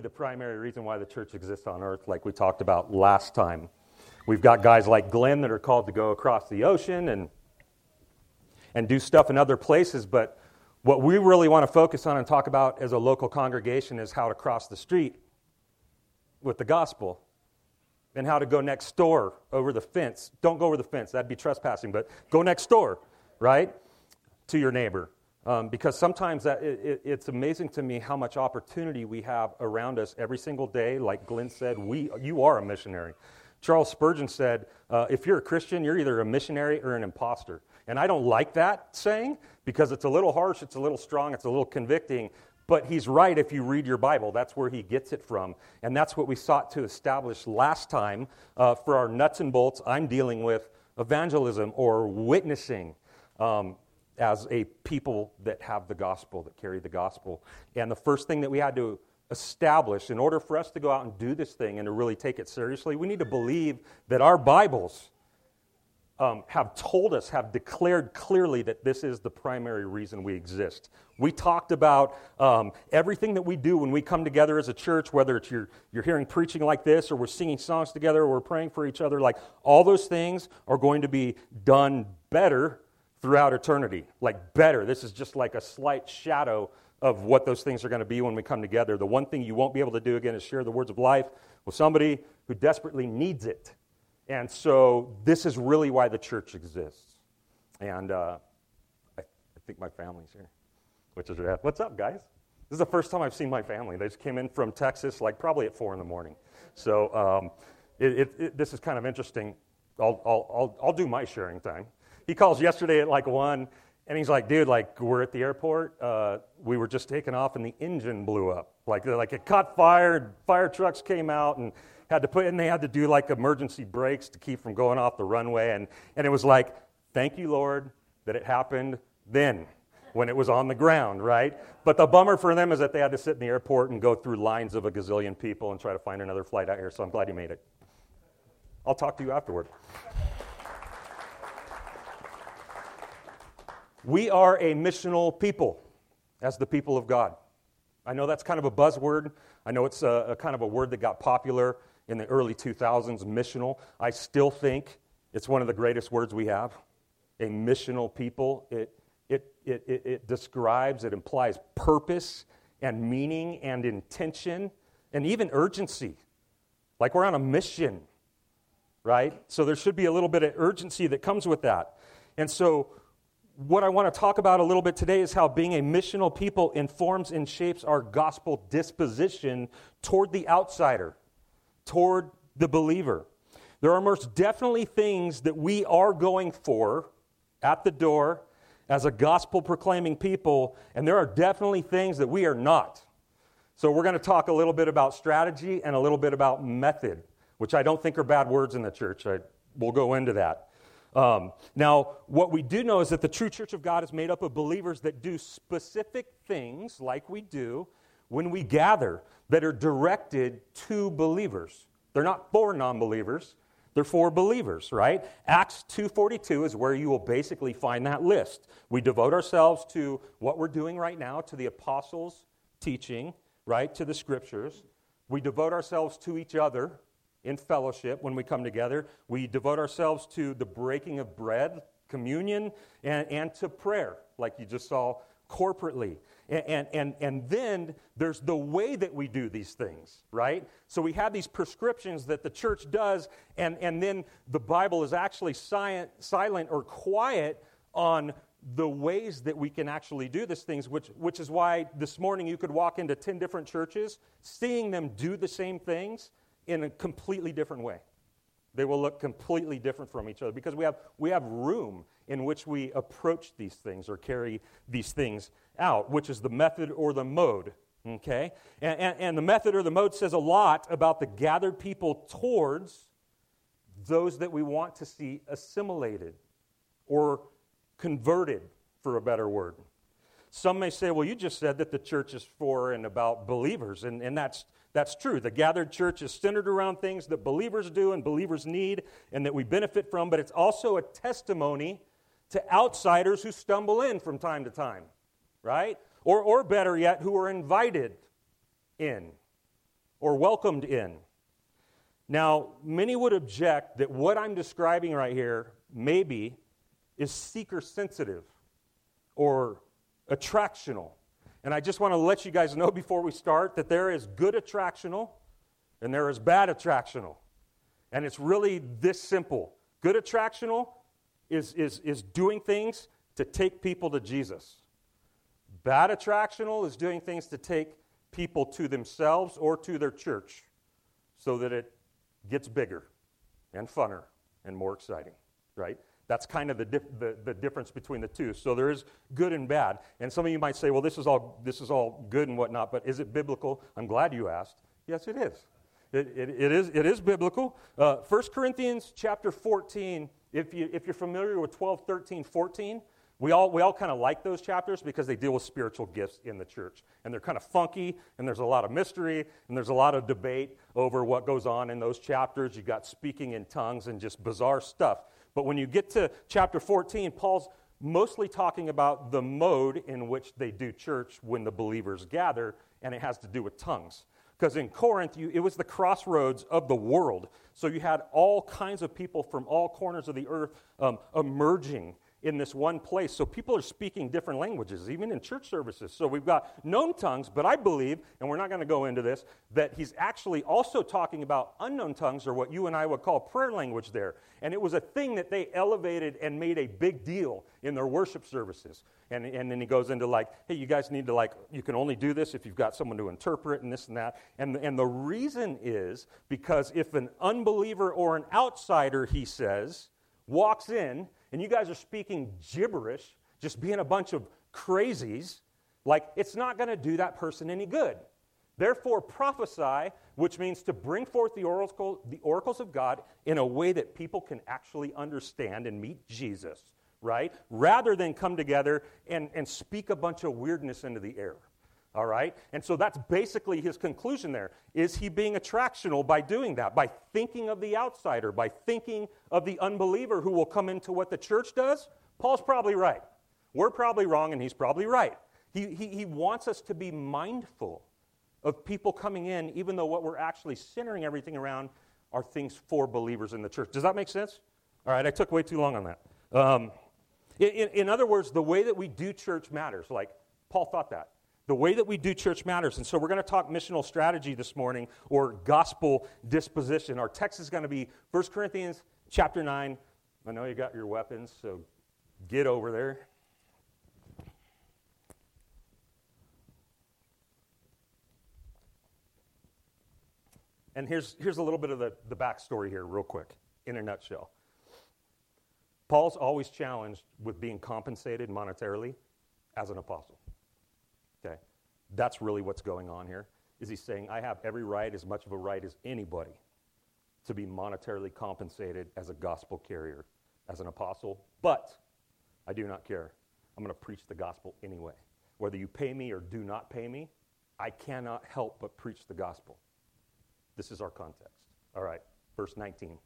really the primary reason why the church exists on earth, like we talked about last time. We've got guys like Glenn that are called to go across the ocean and, and do stuff in other places, but what we really want to focus on and talk about as a local congregation is how to cross the street with the gospel and how to go next door over the fence. Don't go over the fence, that'd be trespassing, but go next door, right, to your neighbor. Um, because sometimes that, it, it, it's amazing to me how much opportunity we have around us every single day. Like Glenn said, we, you are a missionary. Charles Spurgeon said, uh, if you're a Christian, you're either a missionary or an impostor. And I don't like that saying because it's a little harsh, it's a little strong, it's a little convicting. But he's right if you read your Bible. That's where he gets it from. And that's what we sought to establish last time uh, for our nuts and bolts. I'm dealing with evangelism or witnessing um, as a people that have the gospel, that carry the gospel. And the first thing that we had to establish in order for us to go out and do this thing and to really take it seriously, we need to believe that our Bibles um, have told us, have declared clearly that this is the primary reason we exist. We talked about um, everything that we do when we come together as a church, whether it's you're, you're hearing preaching like this, or we're singing songs together, or we're praying for each other. Like all those things are going to be done better throughout eternity. Like better. This is just like a slight shadow of what those things are going to be when we come together. The one thing you won't be able to do again is share the words of life with somebody who desperately needs it. And so this is really why the church exists. And uh, I, I, think my family's here, which is what's up, guys? This is the first time I've seen my family. They just came in from Texas, like probably at four in the morning. So um, it, it, it, this is kind of interesting. I'll, I'll, I'll, I'll do my sharing time. He calls yesterday at like one, and he's like, "Dude, like we're at the airport. Uh, we were just taking off, and the engine blew up. Like, like it caught fire. Fire trucks came out, and had to put, and they had to do like emergency brakes to keep from going off the runway. And, and it was like, thank you, Lord, that it happened then when it was on the ground, right? But the bummer for them is that they had to sit in the airport and go through lines of a gazillion people and try to find another flight out here. So I'm glad you made it. I'll talk to you afterward. We are a missional people as the people of God. I know that's kind of a buzzword. I know it's a, a kind of a word that got popular in the early 2000s, missional. I still think it's one of the greatest words we have. A missional people. It, it, it, it, it describes, it implies purpose and meaning and intention and even urgency. Like we're on a mission, right? So there should be a little bit of urgency that comes with that. And so, what I want to talk about a little bit today is how being a missional people informs and shapes our gospel disposition toward the outsider toward the believer. There are most definitely things that we are going for at the door as a gospel proclaiming people, and there are definitely things that we are not. So, we're going to talk a little bit about strategy and a little bit about method, which I don't think are bad words in the church. I, we'll go into that. Um, now, what we do know is that the true church of God is made up of believers that do specific things like we do when we gather that are directed to believers. They're not for non-believers, they're for believers, right? Acts 2:42 is where you will basically find that list. We devote ourselves to what we're doing right now to the apostles' teaching, right? To the scriptures. We devote ourselves to each other in fellowship when we come together. We devote ourselves to the breaking of bread, communion, and, and to prayer, like you just saw corporately. And, and, and then there's the way that we do these things, right? So we have these prescriptions that the church does, and, and then the Bible is actually silent, silent or quiet on the ways that we can actually do these things, which, which is why this morning you could walk into 10 different churches, seeing them do the same things in a completely different way. They will look completely different from each other because we have, we have room in which we approach these things or carry these things out, which is the method or the mode. Okay? And, and, and, the method or the mode says a lot about the gathered people towards those that we want to see assimilated or converted, for a better word. Some may say, well, you just said that the church is for and about believers, and, and that's, that's true. The gathered church is centered around things that believers do and believers need and that we benefit from, but it's also a testimony to outsiders who stumble in from time to time right? Or, or better yet, who are invited in. or welcomed in. Now, many would object that what I'm describing right here, maybe, is seeker sensitive or attractional. And I just want to let you guys know before we start that there is good attractional and there is bad attractional. And it's really this simple. Good attractional is, is, is doing things to take people to Jesus. Bad attractional is doing things to take people to themselves or to their church so that it gets bigger and funner and more exciting, right? That's kind of the, dif- the, the, difference between the two. So there is good and bad. And some of you might say, well, this is all, this is all good and whatnot, but is it biblical? I'm glad you asked. Yes, it is. It, it, it, is, it is biblical. Uh, 1 Corinthians chapter 14, if, you, if you're familiar with 12, 13, 14, we all, we all kind of like those chapters because they deal with spiritual gifts in the church. And they're kind of funky, and there's a lot of mystery, and there's a lot of debate over what goes on in those chapters. You've got speaking in tongues and just bizarre stuff. But when you get to chapter 14, Paul's mostly talking about the mode in which they do church when the believers gather, and it has to do with tongues. Because in Corinth, you, it was the crossroads of the world. So you had all kinds of people from all corners of the earth um, emerging in this one place. So people are speaking different languages, even in church services. So we've got known tongues, but I believe, and we're not going to go into this, that he's actually also talking about unknown tongues, or what you and I would call prayer language there. And it was a thing that they elevated and made a big deal in their worship services. And, and then he goes into like, hey, you guys need to like, you can only do this if you've got someone to interpret and this and that. And, and the reason is because if an unbeliever or an outsider, he says, walks in and you guys are speaking gibberish, just being a bunch of crazies, like it's not going to do that person any good. Therefore, prophesy, which means to bring forth the, oracle, the oracles of God in a way that people can actually understand and meet Jesus, right? Rather than come together and, and speak a bunch of weirdness into the air. All right? And so that's basically his conclusion there. Is he being attractional by doing that? By thinking of the outsider, by thinking of the unbeliever who will come into what the church does? Paul's probably right. We're probably wrong, and he's probably right. He, he, he wants us to be mindful of people coming in, even though what we're actually centering everything around are things for believers in the church. Does that make sense? All right, I took way too long on that. Um, in, in other words, the way that we do church matters. Like, Paul thought that. The way that we do church matters. And so we're going to talk missional strategy this morning or gospel disposition. Our text is going to be 1 Corinthians chapter 9. I know you got your weapons, so get over there. And here's, here's a little bit of the, the backstory here, real quick, in a nutshell. Paul's always challenged with being compensated monetarily as an apostle. That's really what's going on here. Is he saying, I have every right, as much of a right as anybody, to be monetarily compensated as a gospel carrier, as an apostle, but I do not care. I'm going to preach the gospel anyway. Whether you pay me or do not pay me, I cannot help but preach the gospel. This is our context. All right, verse 19.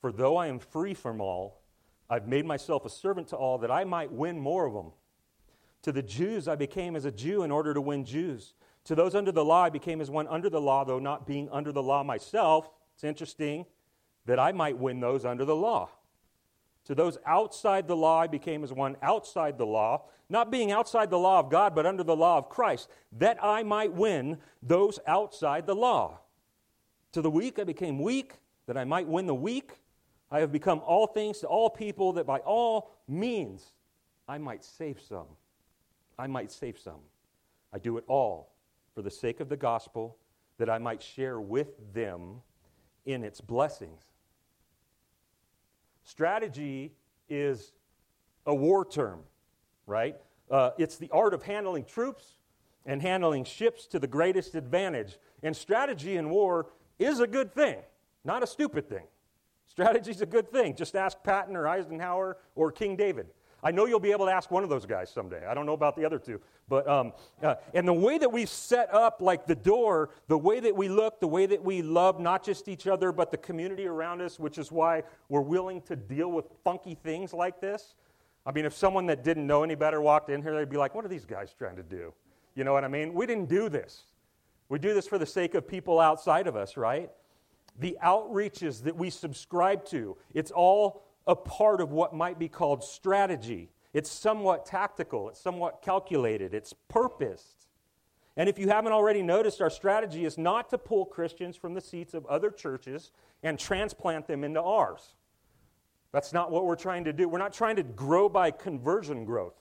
For though I am free from all, I've made myself a servant to all that I might win more of them. To the Jews, I became as a Jew in order to win Jews. To those under the law, I became as one under the law, though not being under the law myself. It's interesting that I might win those under the law. To those outside the law, I became as one outside the law, not being outside the law of God, but under the law of Christ, that I might win those outside the law. To the weak, I became weak, that I might win the weak. I have become all things to all people, that by all means I might save some. I might save some. I do it all for the sake of the gospel, that I might share with them in its blessings. Strategy is a war term, right? Uh, it's the art of handling troops and handling ships to the greatest advantage. And strategy in war is a good thing, not a stupid thing. Strategy is a good thing. Just ask Patton or Eisenhower or King David. I know you'll be able to ask one of those guys someday. I don't know about the other two. But, um, uh, and the way that we set up, like the door, the way that we look, the way that we love not just each other, but the community around us, which is why we're willing to deal with funky things like this. I mean, if someone that didn't know any better walked in here, they'd be like, what are these guys trying to do? You know what I mean? We didn't do this. We do this for the sake of people outside of us, right? The outreaches that we subscribe to, it's all a part of what might be called strategy. It's somewhat tactical, it's somewhat calculated, it's purposed. And if you haven't already noticed, our strategy is not to pull Christians from the seats of other churches and transplant them into ours. That's not what we're trying to do. We're not trying to grow by conversion growth.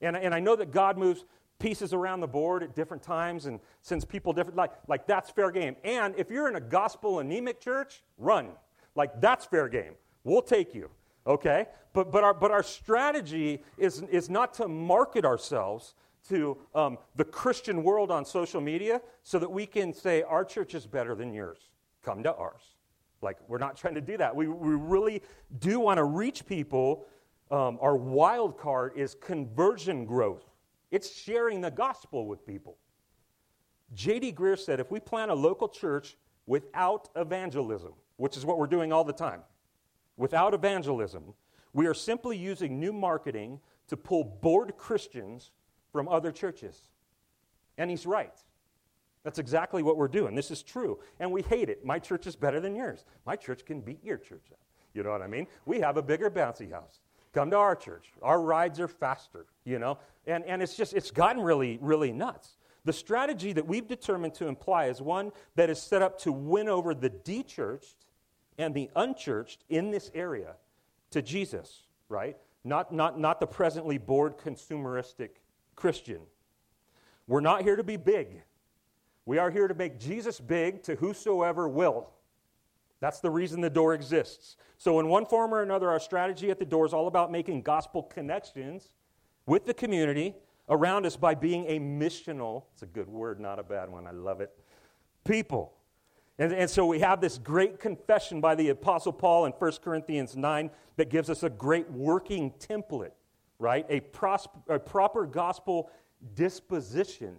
And, and I know that God moves pieces around the board at different times and sends people different, like, like that's fair game. And if you're in a gospel anemic church, run. Like that's fair game. We'll take you. Okay? But, but, our, but our strategy is, is not to market ourselves to um, the Christian world on social media so that we can say our church is better than yours. Come to ours. Like, we're not trying to do that. We, we really do want to reach people. Um, our wild card is conversion growth, it's sharing the gospel with people. J.D. Greear said if we plant a local church without evangelism, which is what we're doing all the time, without evangelism, we are simply using new marketing to pull bored Christians from other churches. And he's right. That's exactly what we're doing. This is true. And we hate it. My church is better than yours. My church can beat your church up. You know what I mean? We have a bigger bouncy house. Come to our church. Our rides are faster, you know? And, and it's just, it's gotten really, really nuts. The strategy that we've determined to imply is one that is set up to win over the de-churched and the unchurched in this area to Jesus, right? Not, not, not the presently bored consumeristic Christian. We're not here to be big. We are here to make Jesus big to whosoever will. That's the reason the door exists. So, in one form or another, our strategy at the door is all about making gospel connections with the community around us by being a missional, it's a good word, not a bad one, I love it, people. And, and so we have this great confession by the Apostle Paul in 1 Corinthians 9 that gives us a great working template, right? A, pros- a proper gospel disposition,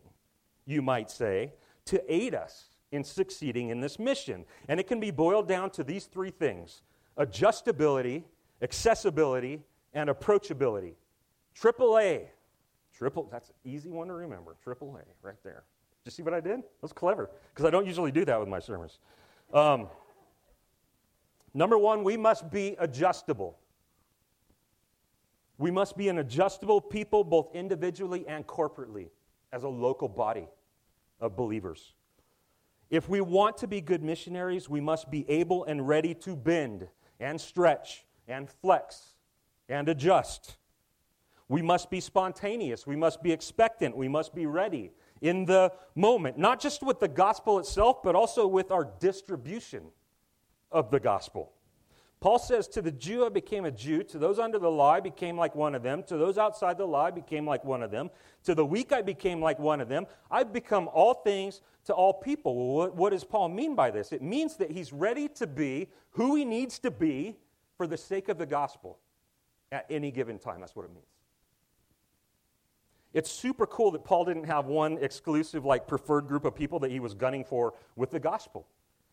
you might say, to aid us in succeeding in this mission. And it can be boiled down to these three things adjustability, accessibility, and approachability. Triple A. Triple, that's an easy one to remember. Triple A, right there. You see what I did? That was clever, because I don't usually do that with my sermons. Um, number one, we must be adjustable. We must be an adjustable people, both individually and corporately, as a local body of believers. If we want to be good missionaries, we must be able and ready to bend and stretch and flex and adjust. We must be spontaneous. We must be expectant. We must be ready in the moment, not just with the gospel itself, but also with our distribution of the gospel. Paul says, To the Jew I became a Jew, to those under the law I became like one of them, to those outside the law I became like one of them, to the weak I became like one of them. I've become all things to all people. Well, what, what does Paul mean by this? It means that he's ready to be who he needs to be for the sake of the gospel at any given time. That's what it means. It's super cool that Paul didn't have one exclusive, like, preferred group of people that he was gunning for with the gospel.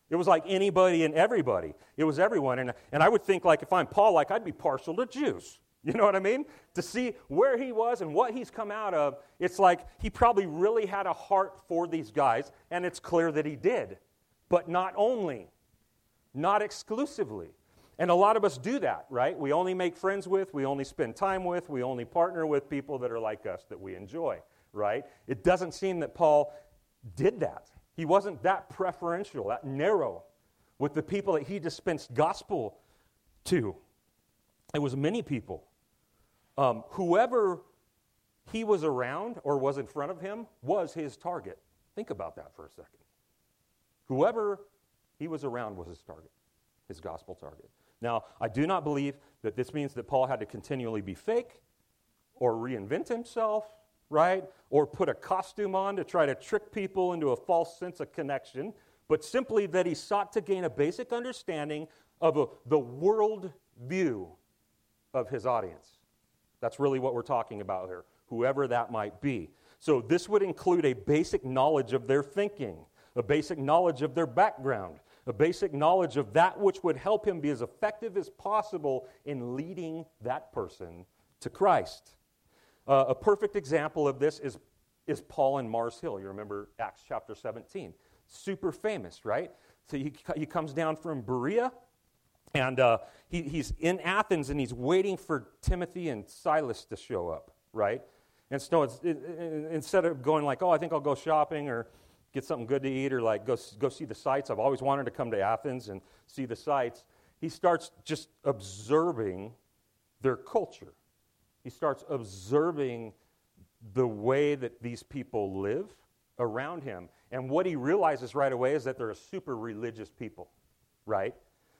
It was like anybody and everybody. It was everyone. And, and I would think, like, if I'm Paul, like, I'd be partial to Jews. You know what I mean? To see where he was and what he's come out of, it's like he probably really had a heart for these guys, and it's clear that he did. But not only, not exclusively. And a lot of us do that, right? We only make friends with, we only spend time with, we only partner with people that are like us that we enjoy, right? It doesn't seem that Paul did that. He wasn't that preferential, that narrow with the people that he dispensed gospel to. It was many people. Um, whoever he was around or was in front of him was his target. Think about that for a second. Whoever he was around was his target, his gospel target. Now, I do not believe that this means that Paul had to continually be fake or reinvent himself right? Or put a costume on to try to trick people into a false sense of connection, but simply that he sought to gain a basic understanding of a, the world view of his audience. That's really what we're talking about here, whoever that might be. So, this would include a basic knowledge of their thinking, a basic knowledge of their background, a basic knowledge of that which would help him be as effective as possible in leading that person to Christ. Uh, a perfect example of this is is Paul and Mars Hill. You remember Acts chapter 17. Super famous, right? So he, he comes down from Berea, and uh, he, he's in Athens, and he's waiting for Timothy and Silas to show up, right? And so it, instead of going like, oh, I think I'll go shopping or get something good to eat or like go, go see the sights, I've always wanted to come to Athens and see the sights. He starts just observing their culture. He starts observing the way that these people live around him. And what he realizes right away is that they're a super religious people, right?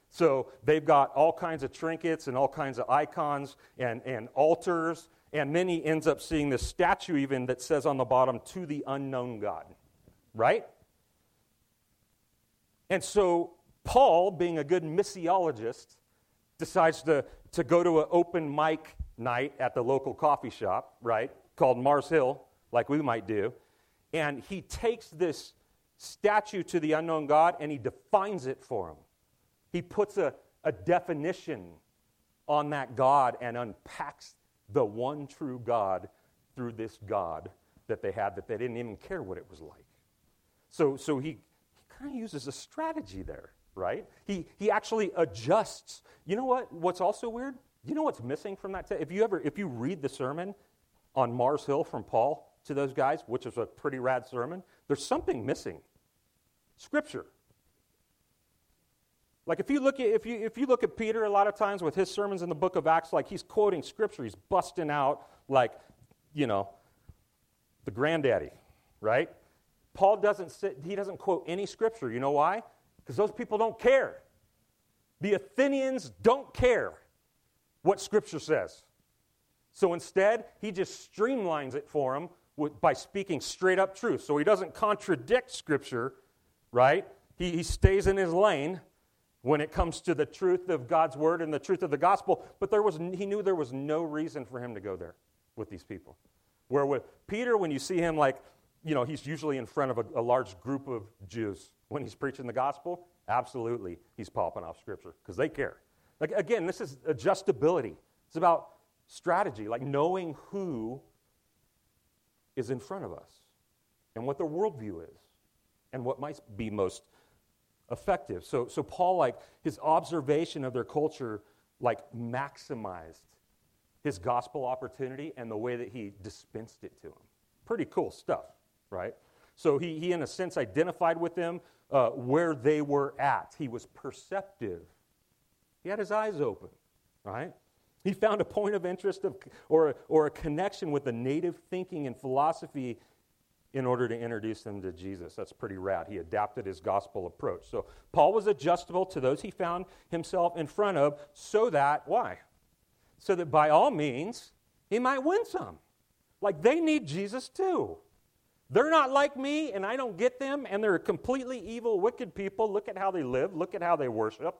So they've got all kinds of trinkets and all kinds of icons and, and altars. And then he ends up seeing this statue, even that says on the bottom, to the unknown God, right? And so Paul, being a good missiologist, decides to, to go to an open mic night at the local coffee shop, right? called Mars Hill, like we might do. And he takes this statue to the unknown God and he defines it for him. He puts a, a definition on that God and unpacks the one true God through this God that they had that they didn't even care what it was like. So, so he, he kind of uses a strategy there, right? He, he actually adjusts. You know what? What's also weird? You know what's missing from that? T- if you ever, if you read the sermon on Mars Hill from Paul to those guys, which is a pretty rad sermon, there's something missing. Scripture. Like if you look at if you if you look at Peter a lot of times with his sermons in the book of Acts, like he's quoting scripture, he's busting out like, you know, the granddaddy, right? Paul doesn't sit, he doesn't quote any scripture. You know why? Because those people don't care. The Athenians don't care what scripture says. So instead, he just streamlines it for them with, by speaking straight up truth. So he doesn't contradict Scripture, right? He, he stays in his lane when it comes to the truth of God's word and the truth of the gospel. But there was, he knew there was no reason for him to go there with these people. Where with Peter, when you see him, like, you know, he's usually in front of a, a large group of Jews when he's preaching the gospel. Absolutely, he's popping off Scripture because they care. Like, again, this is adjustability. It's about strategy, like knowing who is in front of us and what their worldview is and what might be most effective. So, so Paul, like his observation of their culture, like maximized his gospel opportunity and the way that he dispensed it to them. Pretty cool stuff, right? So he, he in a sense, identified with them uh, where they were at. He was perceptive. He had his eyes open, right? He found a point of interest of, or, or a connection with the native thinking and philosophy in order to introduce them to Jesus. That's pretty rad. He adapted his gospel approach. So Paul was adjustable to those he found himself in front of so that, why? So that by all means, he might win some. Like they need Jesus too. They're not like me, and I don't get them, and they're completely evil, wicked people. Look at how they live, look at how they worship.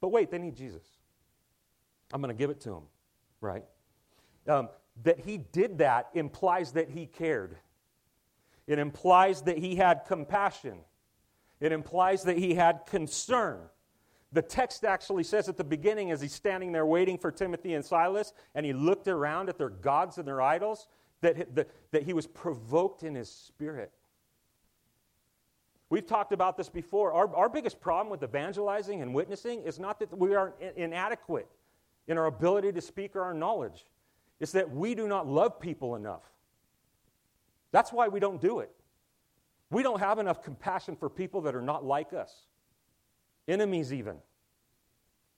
But wait, they need Jesus. I'm going to give it to them, right? Um, that he did that implies that he cared. It implies that he had compassion. It implies that he had concern. The text actually says at the beginning, as he's standing there waiting for Timothy and Silas, and he looked around at their gods and their idols, that, that, that he was provoked in his spirit. We've talked about this before. Our, our biggest problem with evangelizing and witnessing is not that we are inadequate in our ability to speak or our knowledge. It's that we do not love people enough. That's why we don't do it. We don't have enough compassion for people that are not like us, enemies, even.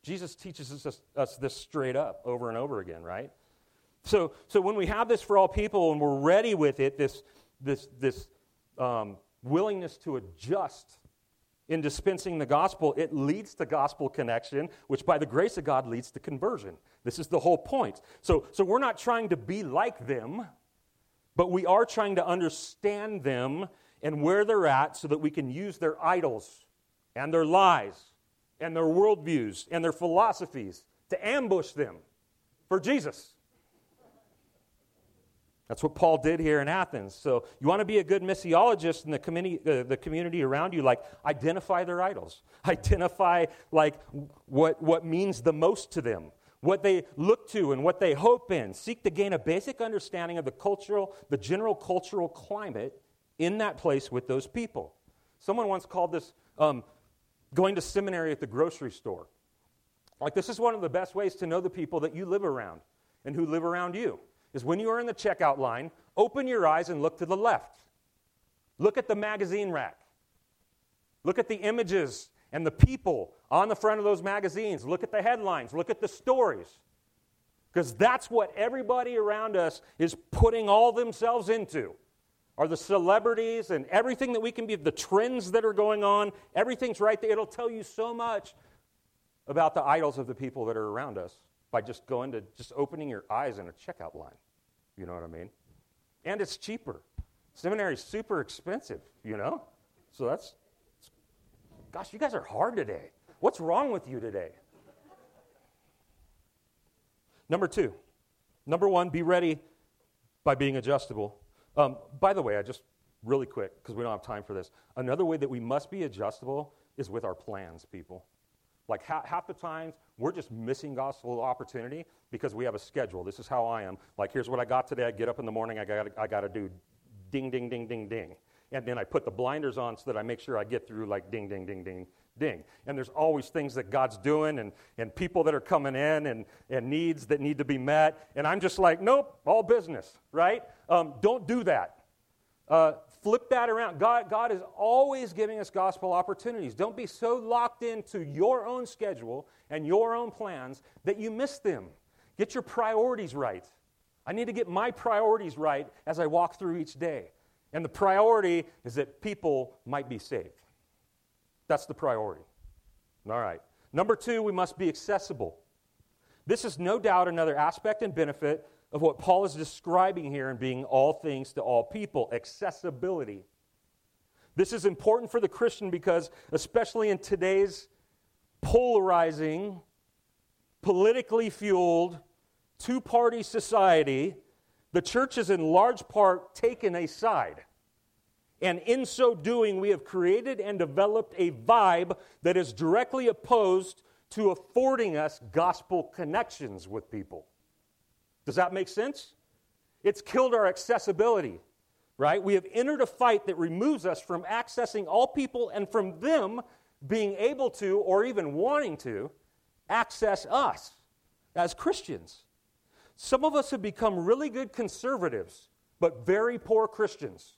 Jesus teaches us, us this straight up over and over again, right? So, so when we have this for all people and we're ready with it, this, this, this um, willingness to adjust in dispensing the gospel, it leads to gospel connection, which by the grace of God leads to conversion. This is the whole point. So, so we're not trying to be like them, but we are trying to understand them and where they're at so that we can use their idols and their lies and their worldviews and their philosophies to ambush them for Jesus. That's what Paul did here in Athens. So you want to be a good missiologist in the community, uh, the community around you, like identify their idols. Identify like what, what means the most to them. what they look to and what they hope in. Seek to gain a basic understanding of the cultural, the general cultural climate in that place with those people. Someone once called this um, going to seminary at the grocery store. Like, this is one of the best ways to know the people that you live around and who live around you. Is when you are in the checkout line, open your eyes and look to the left. Look at the magazine rack. Look at the images and the people on the front of those magazines. Look at the headlines. Look at the stories. Because that's what everybody around us is putting all themselves into. Are the celebrities and everything that we can be, the trends that are going on, everything's right there. It'll tell you so much about the idols of the people that are around us by just going to just opening your eyes in a checkout line. You know what I mean? And it's cheaper. Seminary is super expensive, you know? So that's Gosh, you guys are hard today. What's wrong with you today? Number two, number one, be ready by being adjustable. Um, by the way, I just really quick, because we don't have time for this. Another way that we must be adjustable is with our plans, people. Like ha- half the times, we're just missing gospel opportunity because we have a schedule. This is how I am. Like, here's what I got today. I get up in the morning, I got I got to do ding, ding, ding, ding, ding and then I put the blinders on so that I make sure I get through like ding, ding, ding, ding, ding. And there's always things that God's doing and, and people that are coming in and, and needs that need to be met. And I'm just like, nope, all business, right? Um, don't do that. Uh, flip that around. God, God is always giving us gospel opportunities. Don't be so locked into your own schedule and your own plans that you miss them. Get your priorities right. I need to get my priorities right as I walk through each day. And the priority is that people might be saved. That's the priority. All right. Number two, we must be accessible. This is no doubt another aspect and benefit of what Paul is describing here in being all things to all people accessibility. This is important for the Christian because, especially in today's polarizing, politically fueled, two party society, the church has in large part taken a side. And in so doing, we have created and developed a vibe that is directly opposed to affording us gospel connections with people. Does that make sense? It's killed our accessibility, right? We have entered a fight that removes us from accessing all people and from them being able to, or even wanting to, access us as Christians. Some of us have become really good conservatives, but very poor Christians.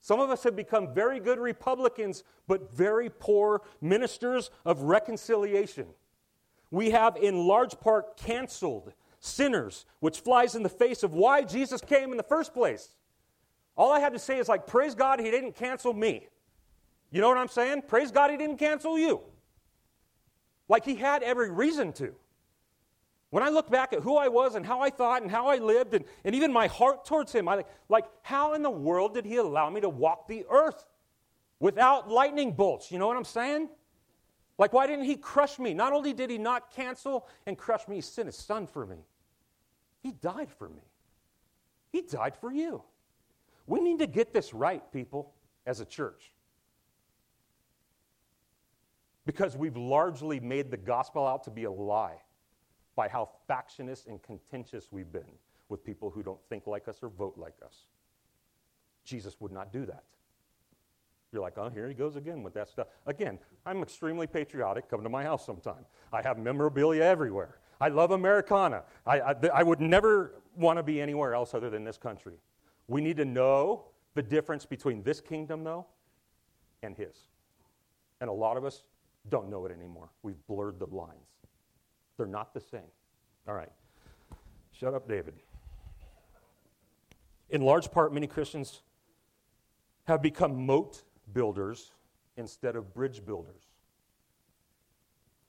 Some of us have become very good Republicans, but very poor ministers of reconciliation. We have, in large part, canceled sinners, which flies in the face of why Jesus came in the first place. All I have to say is, like, praise God, He didn't cancel me. You know what I'm saying? Praise God, He didn't cancel you. Like, He had every reason to. When I look back at who I was and how I thought and how I lived and, and even my heart towards him, I like, like, how in the world did he allow me to walk the earth without lightning bolts? You know what I'm saying? Like, why didn't he crush me? Not only did he not cancel and crush me, he sent his son for me. He died for me. He died for you. We need to get this right, people, as a church. Because we've largely made the gospel out to be a lie by how factionist and contentious we've been with people who don't think like us or vote like us. Jesus would not do that. You're like, oh, here he goes again with that stuff. Again, I'm extremely patriotic. Come to my house sometime. I have memorabilia everywhere. I love Americana. I, I, I would never want to be anywhere else other than this country. We need to know the difference between this kingdom, though, and his. And a lot of us don't know it anymore. We've blurred the lines. They're not the same. All right. Shut up, David. In large part, many Christians have become moat builders instead of bridge builders.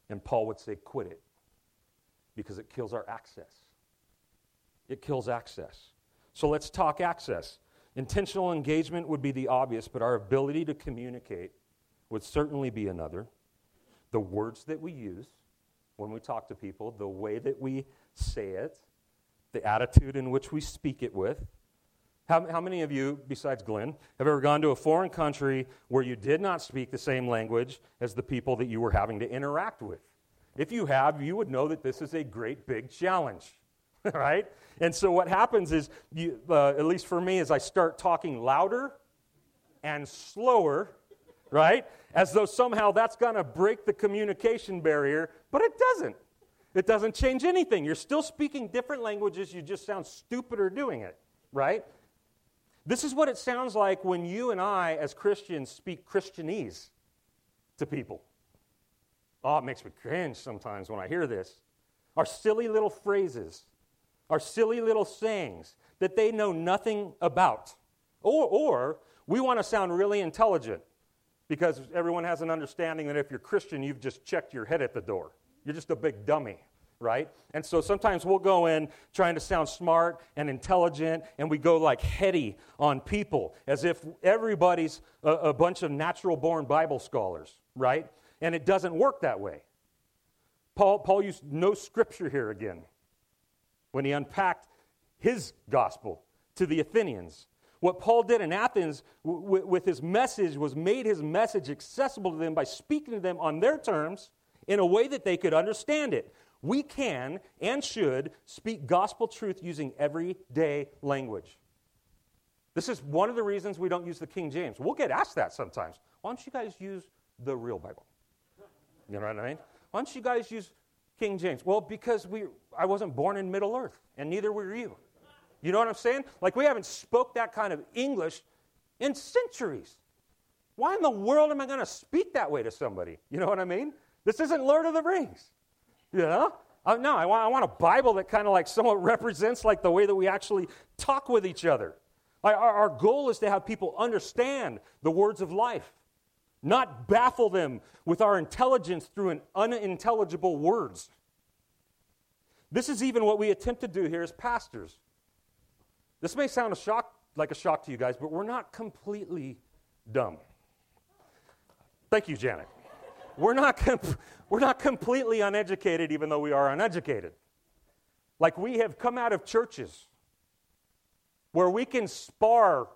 And Paul would say, quit it because it kills our access. It kills access. So let's talk access. Intentional engagement would be the obvious, but our ability to communicate would certainly be another. The words that we use, when we talk to people, the way that we say it, the attitude in which we speak it with. How, how many of you, besides Glenn, have ever gone to a foreign country where you did not speak the same language as the people that you were having to interact with? If you have, you would know that this is a great big challenge, right? And so what happens is, you, uh, at least for me, is I start talking louder and slower, right? As though somehow that's going to break the communication barrier, but it doesn't. It doesn't change anything. You're still speaking different languages, you just sound stupider doing it, right? This is what it sounds like when you and I, as Christians, speak Christianese to people. Oh, it makes me cringe sometimes when I hear this. Our silly little phrases, our silly little sayings that they know nothing about. Or, or we want to sound really intelligent because everyone has an understanding that if you're Christian, you've just checked your head at the door. You're just a big dummy, right? And so sometimes we'll go in trying to sound smart and intelligent, and we go like heady on people as if everybody's a, a bunch of natural born Bible scholars, right? And it doesn't work that way. Paul, Paul used no scripture here again when he unpacked his gospel to the Athenians. What Paul did in Athens w- with his message was made his message accessible to them by speaking to them on their terms in a way that they could understand it. We can and should speak gospel truth using everyday language. This is one of the reasons we don't use the King James. We'll get asked that sometimes. Why don't you guys use the real Bible? You know what I mean? Why don't you guys use King James? Well, because we, I wasn't born in Middle Earth, and neither were you. You know what I'm saying? Like we haven't spoke that kind of English in centuries. Why in the world am I going to speak that way to somebody? You know what I mean? This isn't Lord of the Rings. You know? Uh, no, I want, I want a Bible that kind of like somewhat represents like the way that we actually talk with each other. Our, our goal is to have people understand the words of life, not baffle them with our intelligence through an unintelligible words. This is even what we attempt to do here as pastors. This may sound a shock, like a shock to you guys, but we're not completely dumb. Thank you, Janet. We're not, we're not completely uneducated, even though we are uneducated. Like we have come out of churches where we can spar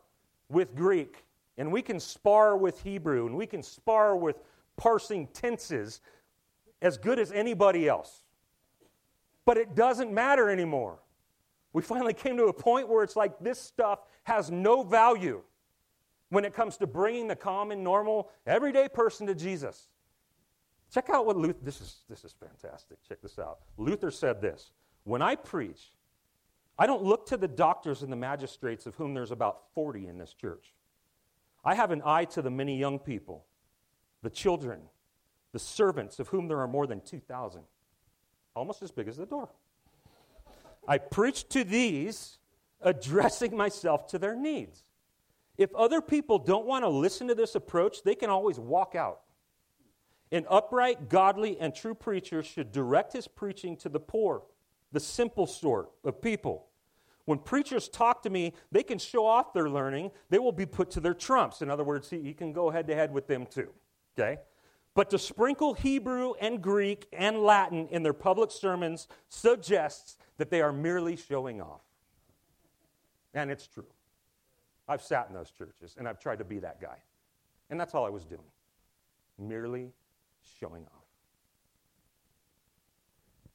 with Greek and we can spar with Hebrew and we can spar with parsing tenses as good as anybody else. But it doesn't matter anymore. We finally came to a point where it's like this stuff has no value when it comes to bringing the common, normal, everyday person to Jesus. Check out what Luther, this is, this is fantastic. Check this out. Luther said this When I preach, I don't look to the doctors and the magistrates, of whom there's about 40 in this church. I have an eye to the many young people, the children, the servants, of whom there are more than 2,000, almost as big as the door. I preach to these, addressing myself to their needs. If other people don't want to listen to this approach, they can always walk out. An upright, godly, and true preacher should direct his preaching to the poor, the simple sort of people. When preachers talk to me, they can show off their learning. They will be put to their trumps. In other words, he, he can go head to head with them too. Okay? But to sprinkle Hebrew and Greek and Latin in their public sermons suggests that they are merely showing off. And it's true. I've sat in those churches and I've tried to be that guy. And that's all I was doing. Merely showing off.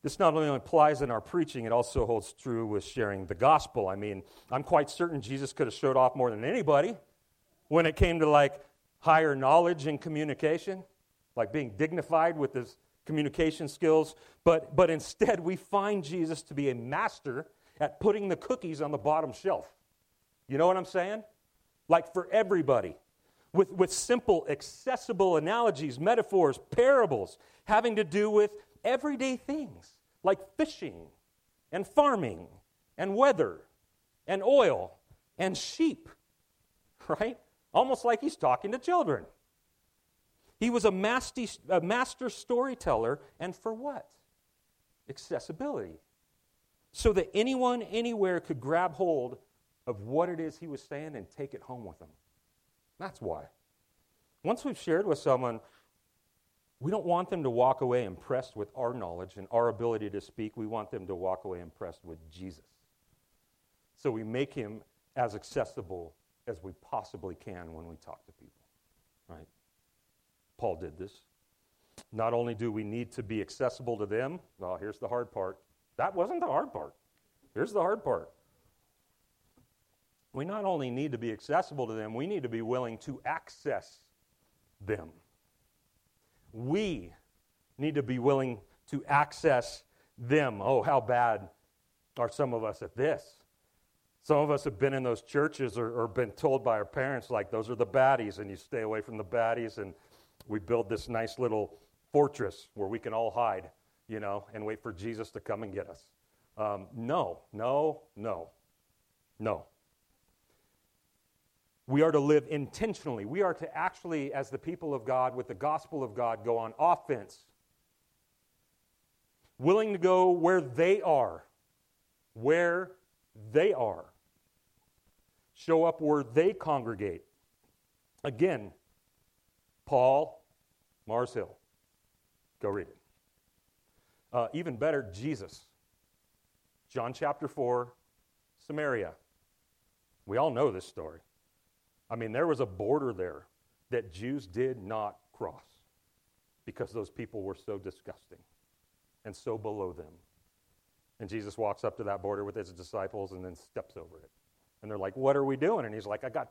This not only applies in our preaching, it also holds true with sharing the gospel. I mean, I'm quite certain Jesus could have showed off more than anybody when it came to like higher knowledge and communication, like being dignified with his communication skills. But, but instead, we find Jesus to be a master at putting the cookies on the bottom shelf. You know what I'm saying? Like for everybody with, with simple, accessible analogies, metaphors, parables, having to do with everyday things like fishing and farming and weather and oil and sheep, right? Almost like he's talking to children. He was a master, a master storyteller, and for what? Accessibility. So that anyone, anywhere could grab hold of what it is he was saying and take it home with them. That's why. Once we've shared with someone, we don't want them to walk away impressed with our knowledge and our ability to speak. We want them to walk away impressed with Jesus. So we make him as accessible as we possibly can when we talk to people. Right? Paul did this. Not only do we need to be accessible to them, well, here's the hard part. That wasn't the hard part. Here's the hard part. We not only need to be accessible to them, we need to be willing to access them. We need to be willing to access them. Oh, how bad are some of us at this? Some of us have been in those churches or, or, been told by our parents, like, those are the baddies, and you stay away from the baddies, and we build this nice little fortress where we can all hide, you know, and wait for Jesus to come and get us. Um, no, no, no, no. We are to live intentionally. We are to actually, as the people of God, with the gospel of God, go on offense. Willing to go where they are, where they are. Show up where they congregate. Again, Paul, Mars Hill. Go read it. Uh, even better, Jesus. John chapter 4, Samaria. We all know this story. I mean, there was a border there that Jews did not cross because those people were so disgusting and so below them. And Jesus walks up to that border with his disciples and then steps over it. And they're like, What are we doing? And he's like, I got,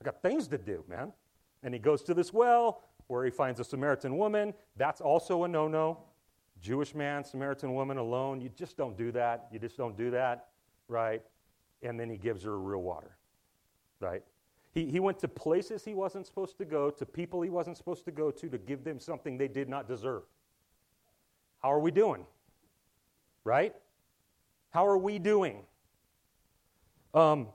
I got things to do, man. And he goes to this well where he finds a Samaritan woman. That's also a no no. Jewish man, Samaritan woman alone. You just don't do that. You just don't do that, right? And then he gives her real water, right? He, he went to places he wasn't supposed to go, to people he wasn't supposed to go to, to give them something they did not deserve. How are we doing? Right? How are we doing? Um,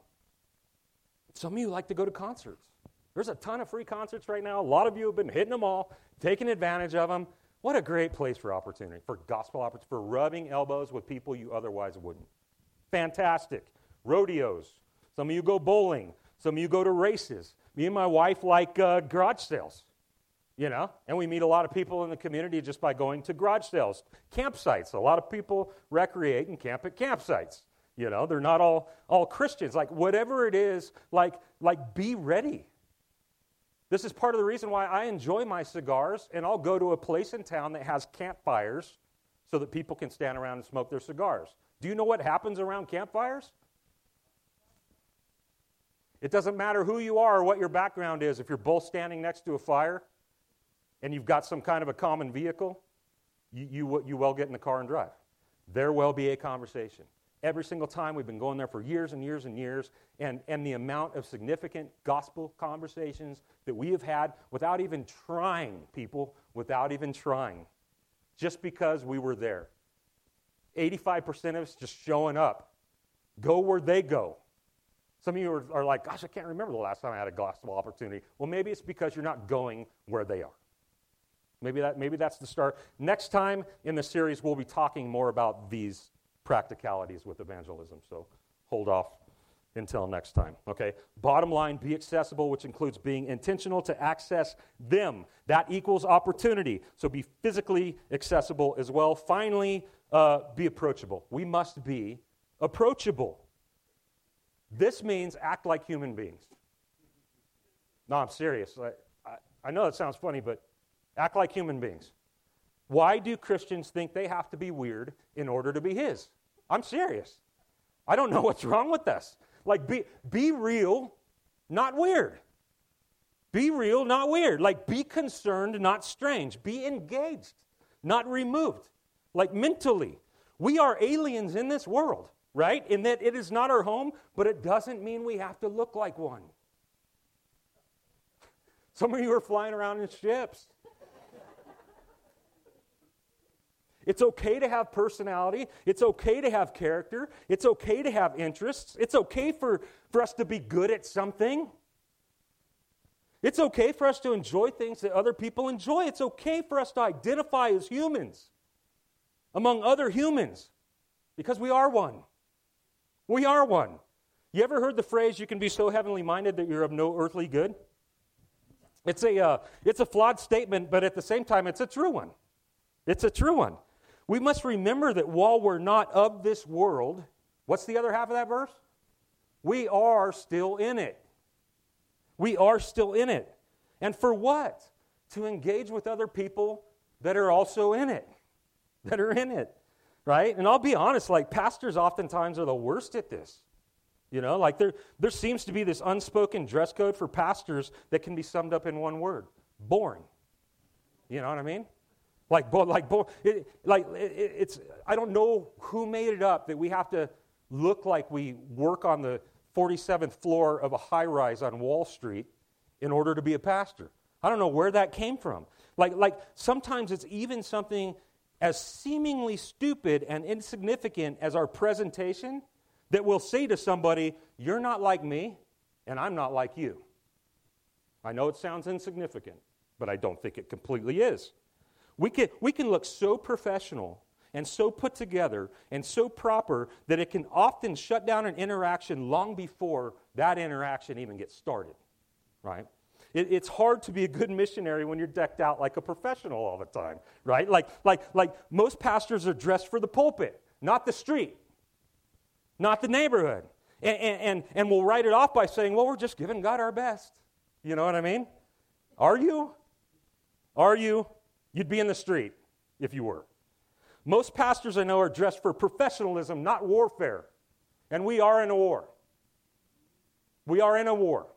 some of you like to go to concerts. There's a ton of free concerts right now. A lot of you have been hitting them all, taking advantage of them. What a great place for opportunity, for gospel opportunity, for rubbing elbows with people you otherwise wouldn't. Fantastic. Rodeos. Some of you go bowling. Some of you go to races. Me and my wife like uh, garage sales, you know, and we meet a lot of people in the community just by going to garage sales. Campsites. A lot of people recreate and camp at campsites. You know, they're not all, all Christians. Like, whatever it is, like, like, be ready. This is part of the reason why I enjoy my cigars, and I'll go to a place in town that has campfires so that people can stand around and smoke their cigars. Do you know what happens around campfires? It doesn't matter who you are or what your background is, if you're both standing next to a fire and you've got some kind of a common vehicle, you, you, you well get in the car and drive. There will be a conversation. Every single time we've been going there for years and years and years, and, and the amount of significant gospel conversations that we have had without even trying, people, without even trying, just because we were there. 85% of us just showing up. Go where they go. Some of you are, are, like, gosh, I can't remember the last time I had a gospel opportunity. Well, maybe it's because you're not going where they are. Maybe, that, maybe that's the start. Next time in the series, we'll be talking more about these practicalities with evangelism. So hold off until next time. Okay? Bottom line be accessible, which includes being intentional to access them. That equals opportunity. So be physically accessible as well. Finally, uh, be approachable. We must be approachable. This means act like human beings. No, I'm serious. I, I, I know that sounds funny, but act like human beings. Why do Christians think they have to be weird in order to be His? I'm serious. I don't know what's wrong with us. Like, be, be real, not weird. Be real, not weird. Like, be concerned, not strange. Be engaged, not removed. Like, mentally. We are aliens in this world right? In that it is not our home, but it doesn't mean we have to look like one. Some of you are flying around in ships. It's okay to have personality. It's okay to have character. It's okay to have interests. It's okay for, for us to be good at something. It's okay for us to enjoy things that other people enjoy. It's okay for us to identify as humans among other humans because we are one. We are one. You ever heard the phrase, you can be so heavenly minded that you're of no earthly good? It's a, uh, it's a flawed statement, but at the same time, it's a true one. It's a true one. We must remember that while we're not of this world, what's the other half of that verse? We are still in it. We are still in it. And for what? To engage with other people that are also in it, that are in it, right? And I'll be honest, like pastors oftentimes are the worst at this. You know, like there, there seems to be this unspoken dress code for pastors that can be summed up in one word boring. You know what I mean? Like, like, it, like it, it's, I don't know who made it up that we have to look like we work on the 47th floor of a high rise on Wall Street in order to be a pastor. I don't know where that came from. Like, like sometimes it's even something as seemingly stupid and insignificant as our presentation that will say to somebody, You're not like me, and I'm not like you. I know it sounds insignificant, but I don't think it completely is. We can, we can look so professional and so put together and so proper that it can often shut down an interaction long before that interaction even gets started, right? It, it's hard to be a good missionary when you're decked out like a professional all the time, right? Like, like, like most pastors are dressed for the pulpit, not the street, not the neighborhood. And, and, and we'll write it off by saying, well, we're just giving God our best. You know what I mean? Are you? Are you? You'd be in the street if you were. Most pastors I know are dressed for professionalism, not warfare. And we are in a war. We are in a war.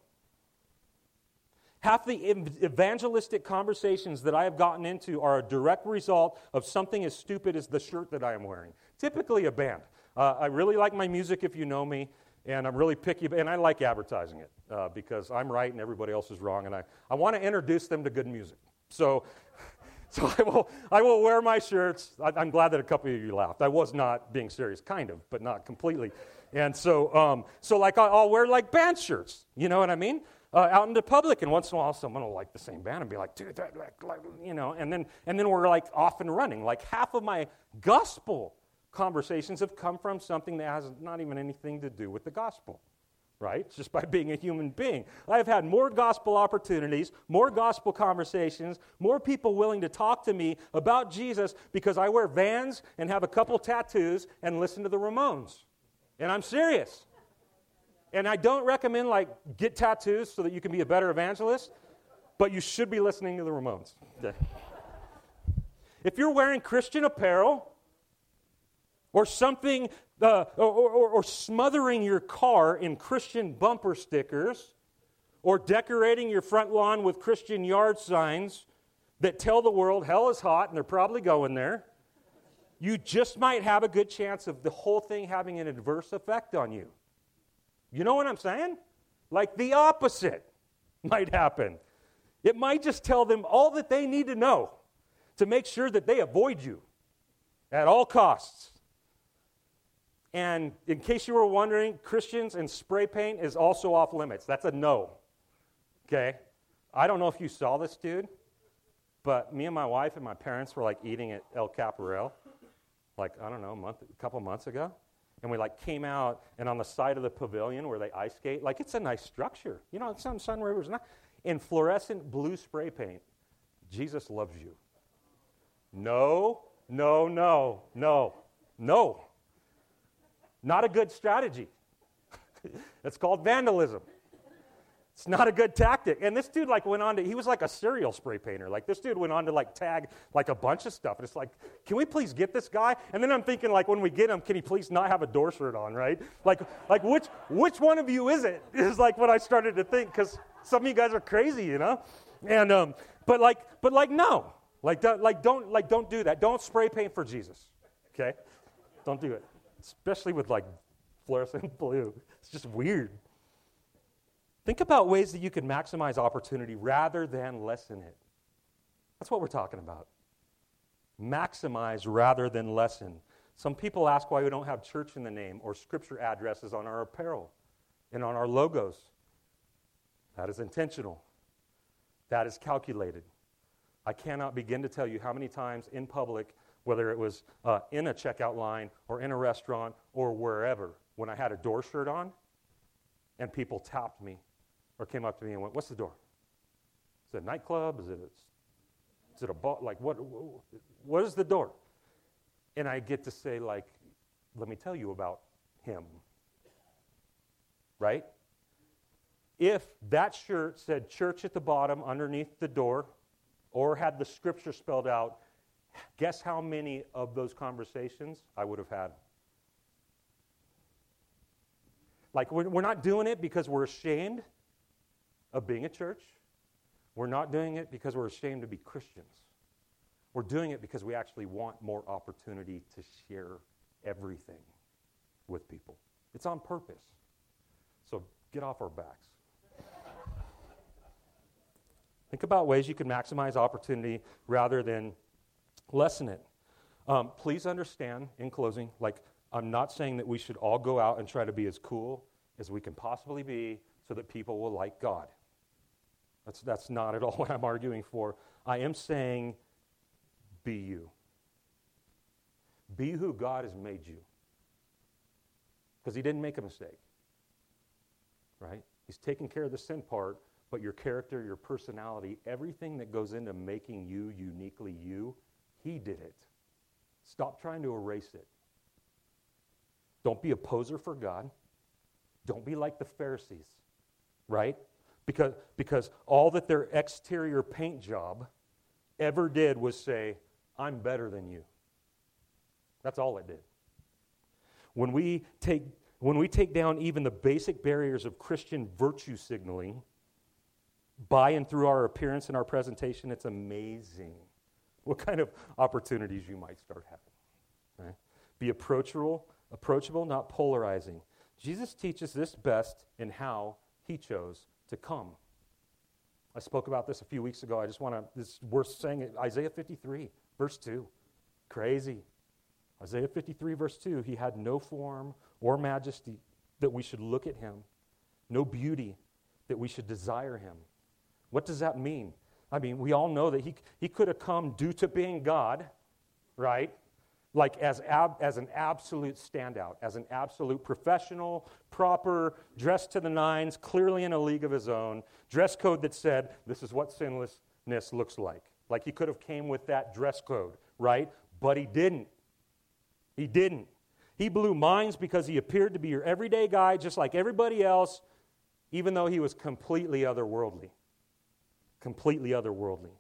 Half the evangelistic conversations that I have gotten into are a direct result of something as stupid as the shirt that I am wearing. Typically, a band. Uh, I really like my music if you know me, and I'm really picky, and I like advertising it uh, because I'm right and everybody else is wrong, and I, I want to introduce them to good music. So so I will, I will wear my shirts. I, am glad that a couple of you laughed. I was not being serious, kind of, but not completely. And so, um, so like I'll wear like band shirts. You know what I mean? Uh, out into public, and once in a while, someone will like the same band and be like, "Dude, that, like, like, you know," and then and then we're like off and running. Like half of my gospel conversations have come from something that has not even anything to do with the gospel right? Just by being a human being. I've had more gospel opportunities, more gospel conversations, more people willing to talk to me about Jesus because I wear vans and have a couple tattoos and listen to the Ramones. And I'm serious. And I don't recommend like get tattoos so that you can be a better evangelist, but you should be listening to the Ramones. Okay. If you're wearing Christian apparel, or something uh, or, or, or smothering your car in Christian bumper stickers, or decorating your front lawn with Christian yard signs that tell the world hell is hot and they're probably going there, you just might have a good chance of the whole thing having an adverse effect on you. You know what I'm saying? Like the opposite might happen. It might just tell them all that they need to know to make sure that they avoid you at all costs. And in case you were wondering, Christians and spray paint is also off limits. That's a no. Okay? I don't know if you saw this dude, but me and my wife and my parents were like eating at El Caporal, like, I don't know, a, month, a couple months ago. And we like came out and on the side of the pavilion where they ice skate, like it's a nice structure. You know, Sun, Sun River's not. In fluorescent blue spray paint, Jesus loves you. No, no, no, no, no. Not a good strategy. it's called vandalism. It's not a good tactic. And this dude like went on to he was like a serial spray painter. Like this dude went on to like tag like a bunch of stuff. And it's like, can we please get this guy? And then I'm thinking like when we get him, can he please not have a door shirt on, right? Like like which which one of you is it? Is like what I started to think because some of you guys are crazy, you know? And um, but like but like no. Like don't, like don't like don't do that. Don't spray paint for Jesus. Okay? Don't do it especially with like fluorescent blue. It's just weird. Think about ways that you can maximize opportunity rather than lessen it. That's what we're talking about. Maximize rather than lessen. Some people ask why we don't have church in the name or scripture addresses on our apparel and on our logos. That is intentional. That is calculated. I cannot begin to tell you how many times in public whether it was uh, in a checkout line or in a restaurant or wherever, when I had a door shirt on and people tapped me or came up to me and went, What's the door? Is it a nightclub? Is it a, is it a bar? Like, what, what is the door? And I get to say, like, let me tell you about him. Right? If that shirt said church at the bottom underneath the door or had the scripture spelled out, Guess how many of those conversations I would have had? Like, we're, we're not doing it because we're ashamed of being a church. We're not doing it because we're ashamed to be Christians. We're doing it because we actually want more opportunity to share everything with people. It's on purpose. So get off our backs. Think about ways you can maximize opportunity rather than lessen it. Um, please understand, in closing, like, I'm not saying that we should all go out and try to be as cool as we can possibly be so that people will like God. That's, that's not at all what I'm arguing for. I am saying be you. Be who God has made you. Because He didn't make a mistake, right? He's taking care of the sin part, but your character, your personality, everything that goes into making you uniquely you, He did it. Stop trying to erase it. Don't be a poser for God. Don't be like the Pharisees, right? Because, because all that their exterior paint job ever did was say, I'm better than you. That's all it did. When we take, when we take down even the basic barriers of Christian virtue signaling by and through our appearance and our presentation, it's amazing what kind of opportunities you might start having. Right? Be approachable, approachable, not polarizing. Jesus teaches this best in how he chose to come. I spoke about this a few weeks ago. I just want to, this is worth saying it. Isaiah 53, verse 2. Crazy. Isaiah 53, verse 2. He had no form or majesty that we should look at him, no beauty that we should desire him. What does that mean? I mean, we all know that he, he could have come due to being God, right? Like as, ab, as an absolute standout, as an absolute professional, proper, dressed to the nines, clearly in a league of his own, dress code that said, this is what sinlessness looks like. Like he could have came with that dress code, right? But he didn't. He didn't. He blew minds because he appeared to be your everyday guy, just like everybody else, even though he was completely otherworldly. Completely otherworldly.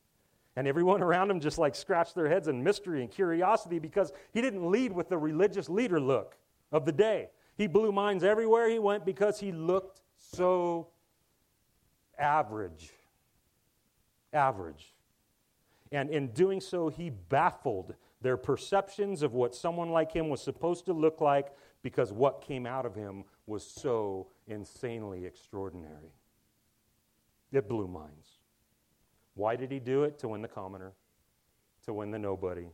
And everyone around him just like scratched their heads in mystery and curiosity because he didn't lead with the religious leader look of the day. He blew minds everywhere he went because he looked so average. Average. And in doing so, he baffled their perceptions of what someone like him was supposed to look like because what came out of him was so insanely extraordinary. It blew minds. Why did he do it? To win the commoner, to win the nobody,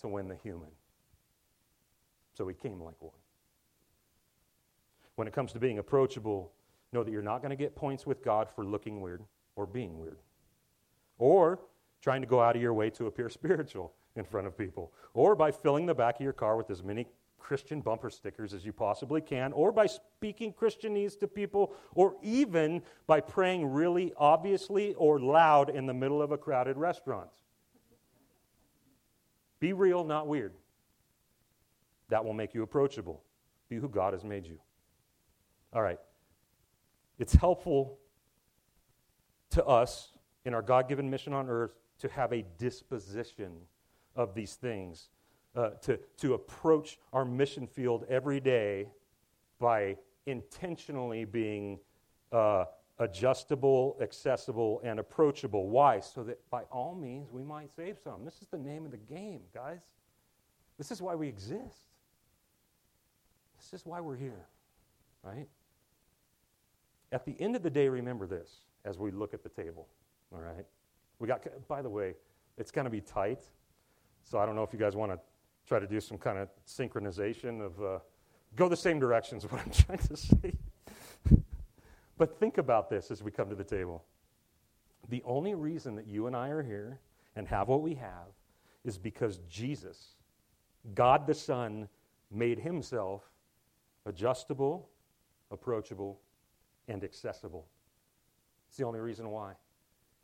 to win the human. So he came like one. When it comes to being approachable, know that you're not going to get points with God for looking weird or being weird or trying to go out of your way to appear spiritual in front of people or by filling the back of your car with as many Christian bumper stickers as you possibly can, or by speaking Christianese to people, or even by praying really obviously or loud in the middle of a crowded restaurant. Be real, not weird. That will make you approachable. Be who God has made you. All right. It's helpful to us in our God given mission on earth to have a disposition of these things uh, to, to approach our mission field every day by intentionally being uh, adjustable, accessible, and approachable. Why? So that by all means we might save some. This is the name of the game, guys. This is why we exist. This is why we're here, right? At the end of the day, remember this as we look at the table, all right? We got, by the way, it's going to be tight, so I don't know if you guys want to try to do some kind of synchronization of uh, go the same direction is what I'm trying to say. but think about this as we come to the table. The only reason that you and I are here and have what we have is because Jesus, God the Son, made himself adjustable, approachable, and accessible. It's the only reason why.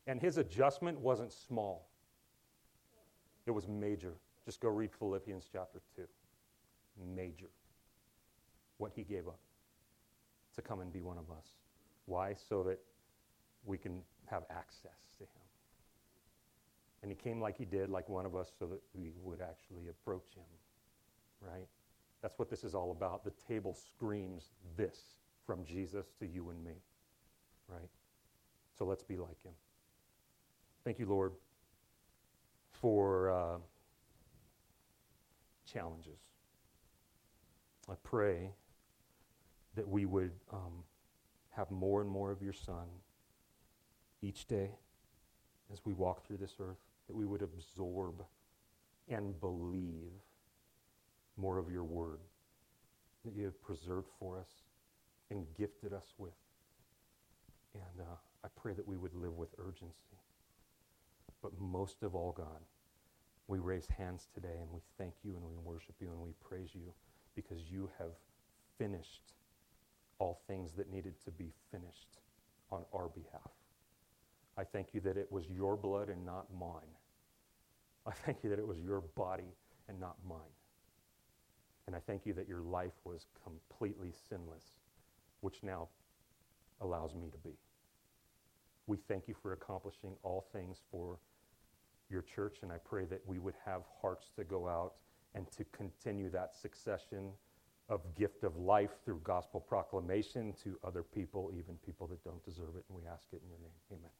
And his adjustment wasn't small, it was major. Just go read Philippians chapter 2. Major. What he gave up to come and be one of us. Why? So that we can have access to him. And he came like he did, like one of us, so that we would actually approach him, right? That's what this is all about. The table screams this from Jesus to you and me, right? So let's be like him. Thank you, Lord, for uh, challenges. I pray that we would um, have more and more of your Son each day as we walk through this earth, that we would absorb and believe more of your word that you have preserved for us and gifted us with. And uh, I pray that we would live with urgency. But most of all, God, we raise hands today and we thank you and we worship you and we praise you because you have finished all things that needed to be finished on our behalf. I thank you that it was your blood and not mine. I thank you that it was your body and not mine. And I thank you that your life was completely sinless, which now allows me to be. We thank you for accomplishing all things for your church, and I pray that we would have hearts to go out and to continue that succession of gift of life through gospel proclamation to other people, even people that don't deserve it. And we ask it in your name. Amen.